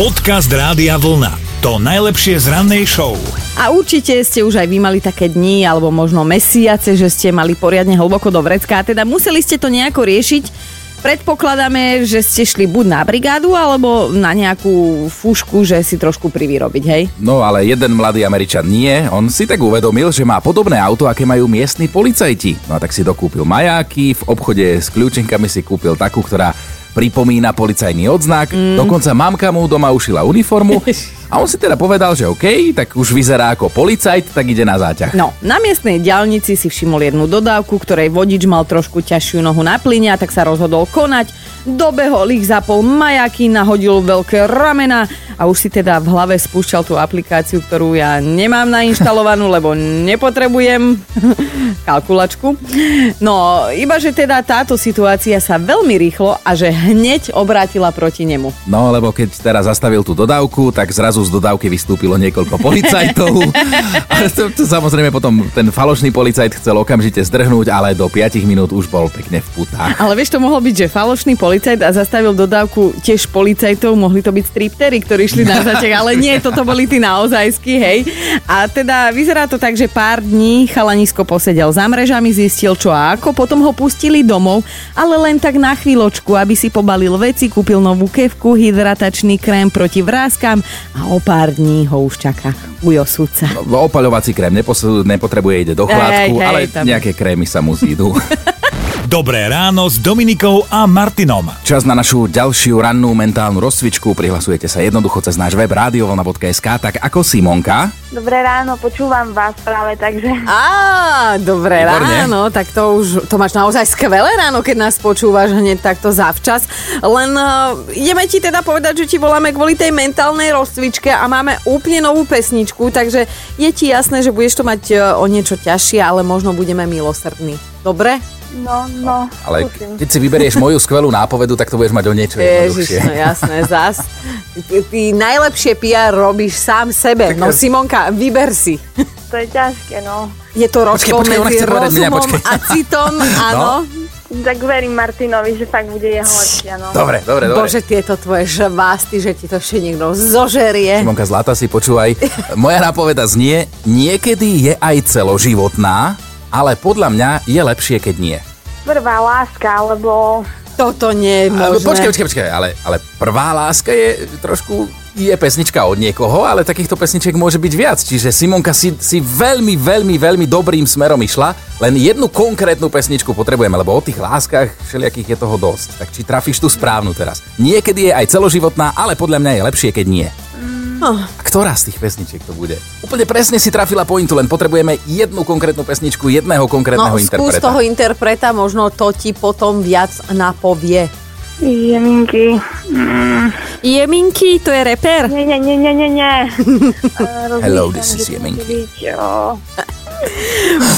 Podcast Rádia Vlna. To najlepšie z rannej show. A určite ste už aj vy mali také dni, alebo možno mesiace, že ste mali poriadne hlboko do vrecka a teda museli ste to nejako riešiť. Predpokladáme, že ste šli buď na brigádu, alebo na nejakú fúšku, že si trošku privyrobiť, hej? No ale jeden mladý Američan nie, on si tak uvedomil, že má podobné auto, aké majú miestni policajti. No a tak si dokúpil majáky, v obchode s kľúčinkami si kúpil takú, ktorá pripomína policajný odznak, mm. dokonca mamka mu doma ušila uniformu a on si teda povedal, že OK, tak už vyzerá ako policajt, tak ide na záťah. No, na miestnej diálnici si všimol jednu dodávku, ktorej vodič mal trošku ťažšiu nohu na plyne a tak sa rozhodol konať. Dobehol ich, zapol majaky, nahodil veľké ramena a už si teda v hlave spúšťal tú aplikáciu, ktorú ja nemám nainštalovanú, lebo nepotrebujem kalkulačku. No, iba že teda táto situácia sa veľmi rýchlo a že hneď obrátila proti nemu. No, lebo keď teraz zastavil tú dodávku, tak zrazu z dodávky vystúpilo niekoľko policajtov. a to, to, samozrejme potom ten falošný policajt chcel okamžite zdrhnúť, ale do 5 minút už bol pekne v putách. Ale vieš, to mohol byť, že falošný policajt a zastavil dodávku tiež policajtov, mohli to byť striptery, ktorí šli na zatek, ale nie, toto boli tí naozajskí, hej. A teda vyzerá to tak, že pár dní chalanisko posedel za mrežami, zistil čo a ako, potom ho pustili domov, ale len tak na chvíľočku, aby si pobalil veci, kúpil novú kevku, hydratačný krém proti vrázkam a o pár dní ho už čaká ujo sudca. No, opaľovací krém nepotrebuje, ide do chládku, Hej, hej, ale tam- nejaké krémy sa mu zídu. Dobré ráno s Dominikou a Martinom. Čas na našu ďalšiu rannú mentálnu rozcvičku. Prihlasujete sa jednoducho cez náš web radiovolna.sk, tak ako Simonka. Dobré ráno, počúvam vás práve, takže Á, dobré Výborne. ráno, tak to už, to máš naozaj skvelé ráno, keď nás počúvaš hneď takto zavčas. Len uh, ideme ti teda povedať, že ti voláme kvôli tej mentálnej rozcvičke a máme úplne novú pesničku, takže je ti jasné, že budeš to mať uh, o niečo ťažšie, ale možno budeme milosrdní. Dobre? No, no, Ale skúsim. keď si vyberieš moju skvelú nápovedu, tak to budeš mať o niečo Ježiš, no jasné, zas. Ty, ty najlepšie PR robíš sám sebe. No Simonka, vyber si. To je ťažké, no. Je to rozkol počkaj, ona medzi mňa, rozumom počkaj. a citom, áno. Tak verím Martinovi, že fakt bude jeho lepšia, no. Dobre, dobre, dobre. Bože, tieto tvoje žvásty, že ti to ešte niekto zožerie. Simonka Zlata si počúvaj. Moja nápoveda znie, niekedy je aj celoživotná, ale podľa mňa je lepšie, keď nie. Prvá láska, alebo Toto nie je Ale možné. počkaj, počkaj, počkaj, ale, ale prvá láska je trošku, je pesnička od niekoho, ale takýchto pesničiek môže byť viac. Čiže Simonka si, si veľmi, veľmi, veľmi dobrým smerom išla, len jednu konkrétnu pesničku potrebujeme, lebo o tých láskach všelijakých je toho dosť. Tak či trafíš tú správnu teraz. Niekedy je aj celoživotná, ale podľa mňa je lepšie, keď nie. Oh. Ktorá z tých pesničiek to bude? Úplne presne si trafila pointu, len potrebujeme jednu konkrétnu pesničku, jedného konkrétneho No, skús interpreta. toho interpreta, možno to ti potom viac napovie. Jeminky. Mm, Jeminky, to je reper. nie, nie, nie, nie, nie, nie. Hello, this is Jeminky.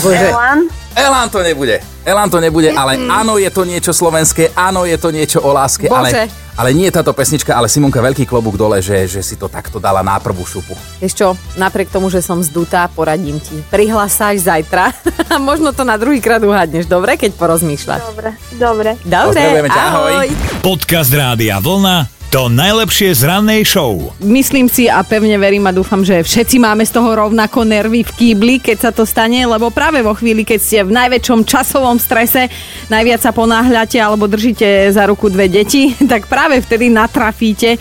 Bože. Elan. Elán to nebude. Elán to nebude, ale áno, je to niečo slovenské, áno, je to niečo o láske, Bože. ale, ale nie je táto pesnička, ale Simonka veľký klobúk dole, že, že si to takto dala na prvú šupu. Vieš čo, napriek tomu, že som zdutá, poradím ti. Prihlas sa až zajtra a možno to na druhý krát uhádneš, dobre, keď porozmýšľaš. Dobre, dobre. Dobre, ťa, ahoj. Podcast Rádia Vlna. To najlepšie z rannej show. Myslím si a pevne verím a dúfam, že všetci máme z toho rovnako nervy v kýbli, keď sa to stane, lebo práve vo chvíli, keď ste v najväčšom časovom strese, najviac sa ponáhľate alebo držíte za ruku dve deti, tak práve vtedy natrafíte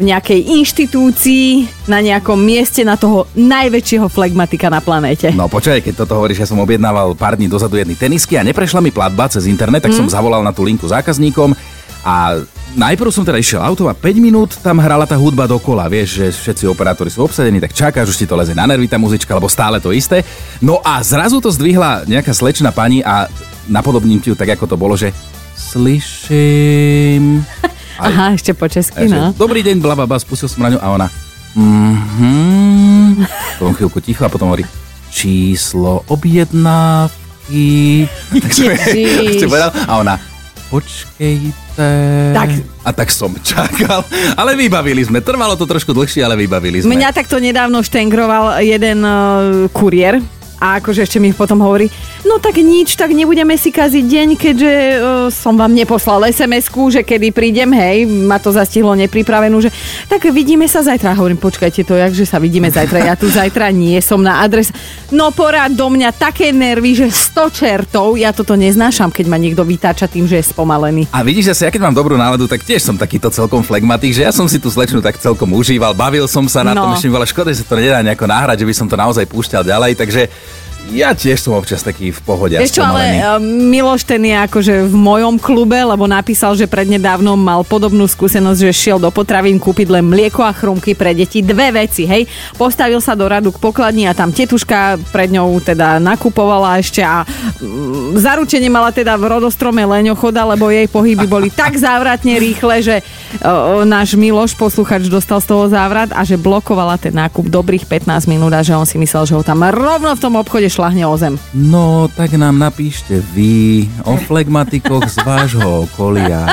v nejakej inštitúcii, na nejakom mieste na toho najväčšieho flegmatika na planéte. No počkaj, keď toto hovoríš, ja som objednával pár dní dozadu jedny tenisky a neprešla mi platba cez internet, tak som zavolal na tú linku zákazníkom a najprv som teda išiel autom a 5 minút tam hrala tá hudba dokola, vieš, že všetci operátori sú obsadení, tak čakáš, už ti to leze na nervy tá muzička, lebo stále to isté. No a zrazu to zdvihla nejaká slečná pani a napodobním ti ju tak, ako to bolo, že slyším... Aha, ešte po česky, no. Dobrý deň, bla, bla, bla, spustil som na ňu a ona mhm, potom chvíľku ticho a potom hovorí číslo objednávky. Tak som ešte povedal a ona počkejte. Tak. A tak som čakal, ale vybavili sme. Trvalo to trošku dlhšie, ale vybavili sme. Mňa takto nedávno štengroval jeden uh, kuriér A akože ešte mi potom hovorí, no tak nič, tak nebudeme si kaziť deň, keďže uh, som vám neposlal SMS-ku, že kedy prídem, hej, ma to zastihlo nepripravenú, že tak vidíme sa zajtra. Hovorím, počkajte to, jak, že sa vidíme zajtra, ja tu zajtra nie som na adres. No porad do mňa také nervy, že 100 čertov, ja toto neznášam, keď ma niekto vytáča tým, že je spomalený. A vidíš, že ja keď mám dobrú náladu, tak tiež som takýto celkom flegmatik, že ja som si tú slečnu tak celkom užíval, bavil som sa na No. tom, ešte mi bola škoda, že sa to nedá nejako náhrať, že by som to naozaj púšťal ďalej, takže ja tiež som občas taký v pohode čo, ale uh, Miloš ten je akože v mojom klube, lebo napísal, že prednedávnom mal podobnú skúsenosť, že šiel do potravín kúpiť len mlieko a chrumky pre deti. Dve veci, hej. Postavil sa do radu k pokladni a tam tetuška pred ňou teda nakupovala ešte a mm, zaručenie mala teda v rodostrome leňochoda, lebo jej pohyby boli tak závratne rýchle, že uh, náš Miloš, posluchač, dostal z toho závrat a že blokovala ten nákup dobrých 15 minút a že on si myslel, že ho tam rovno v tom obchode šlahne o zem. No, tak nám napíšte vy o flegmatikoch z vášho okolia.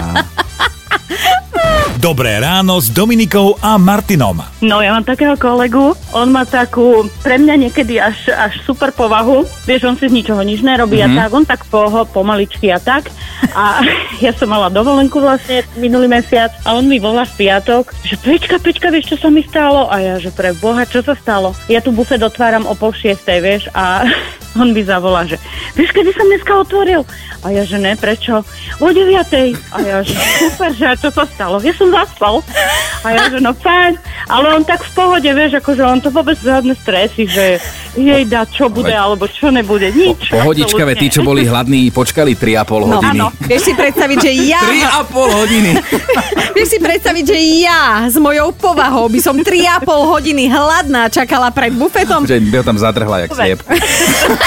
Dobré ráno s Dominikou a Martinom. No ja mám takého kolegu, on má takú pre mňa niekedy až, až super povahu, vieš, on si z ničoho nič nerobí mm-hmm. a tak, on tak poho, pomaličky a tak. A ja som mala dovolenku vlastne minulý mesiac a on mi volá v piatok, že Pečka, Pečka, vieš, čo sa mi stalo? A ja, že pre Boha, čo sa stalo? Ja tu bufet otváram o pol šiestej, vieš, a on mi zavolá, že vieš, kedy som dneska otvoril? A ja, že ne, prečo? O deviatej. A ja, že super, že čo sa stalo? Ja som zaspal. A ja, že no fajn. Ale on tak v pohode, vieš, akože on to vôbec žiadne stresy, že jej dá, čo bude, alebo čo nebude, nič. Pohodička, ve, tí, čo boli hladní, počkali 3,5 No, hodiny. áno. Vieš si predstaviť, že ja... 3,5 hodiny. Vieš si predstaviť, že ja s mojou povahou by som 3,5 hodiny hladná čakala pred bufetom. Že by ho tam zadrhla, jak sliep.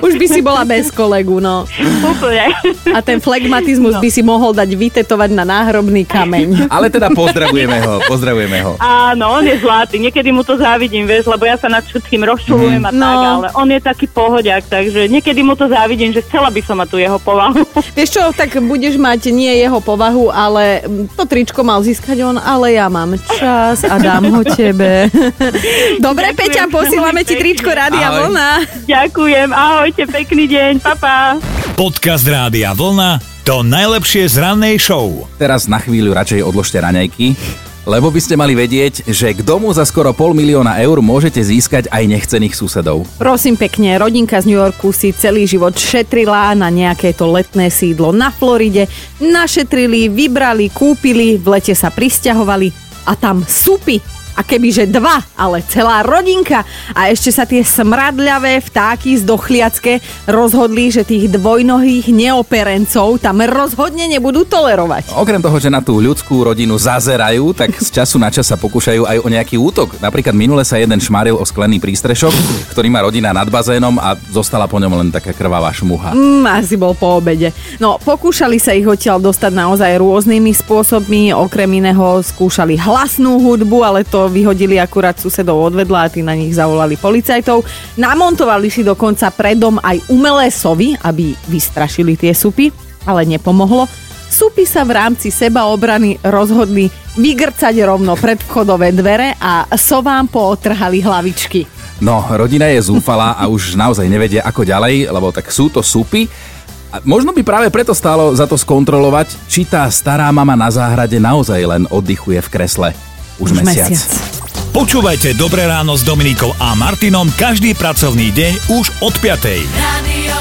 Už by si bola bez kolegu, no. Úplne. A ten flegmatizmus by si mohol dať vytetovať na náhrobný kameň. Ale teda pozdravujeme ho, pozdravujeme ho. Áno, on je zlatý. Niekedy mu to závidím, vieš, lebo ja sa nad všetkým rozčulujem a No. tak, ale on je taký pohodiak, takže niekedy mu to závidím, že chcela by som mať tu jeho povahu. Vieš čo, tak budeš mať nie jeho povahu, ale to tričko mal získať on, ale ja mám čas a dám ho tebe. Dobre, Ďakujem Peťa, posílame ti tričko. Rádia. Vlna. Ďakujem, ahojte, pekný deň, papa. Podcast Rádia Vlna to najlepšie z rannej show. Teraz na chvíľu radšej odložte raňajky, lebo by ste mali vedieť, že k domu za skoro pol milióna eur môžete získať aj nechcených susedov. Prosím pekne, rodinka z New Yorku si celý život šetrila na nejaké to letné sídlo na Floride. Našetrili, vybrali, kúpili, v lete sa pristahovali a tam supy. A kebyže dva, ale celá rodinka. A ešte sa tie smradľavé vtáky z dochliacke rozhodli, že tých dvojnohých neoperencov tam rozhodne nebudú tolerovať. Okrem toho, že na tú ľudskú rodinu zazerajú, tak z času na čas sa pokúšajú aj o nejaký útok. Napríklad minule sa jeden šmaril o sklený prístrešok, ktorý má rodina nad bazénom a zostala po ňom len taká krvavá šmuha. Mm, asi bol po obede. No, pokúšali sa ich odtiaľ dostať naozaj rôznymi spôsobmi. Okrem iného skúšali hlasnú hudbu, ale to vyhodili akurát susedov odvedla a tí na nich zavolali policajtov. Namontovali si dokonca predom aj umelé sovy, aby vystrašili tie supy, ale nepomohlo. Supy sa v rámci sebaobrany rozhodli vygrcať rovno pred vchodové dvere a sovám pootrhali hlavičky. No, rodina je zúfalá a už naozaj nevedia ako ďalej, lebo tak sú to supy. A možno by práve preto stálo za to skontrolovať, či tá stará mama na záhrade naozaj len oddychuje v kresle. Už, Už mesiac. mesiac. Počúvajte Dobré ráno s Dominikou a Martinom každý pracovný deň už od 5. Radio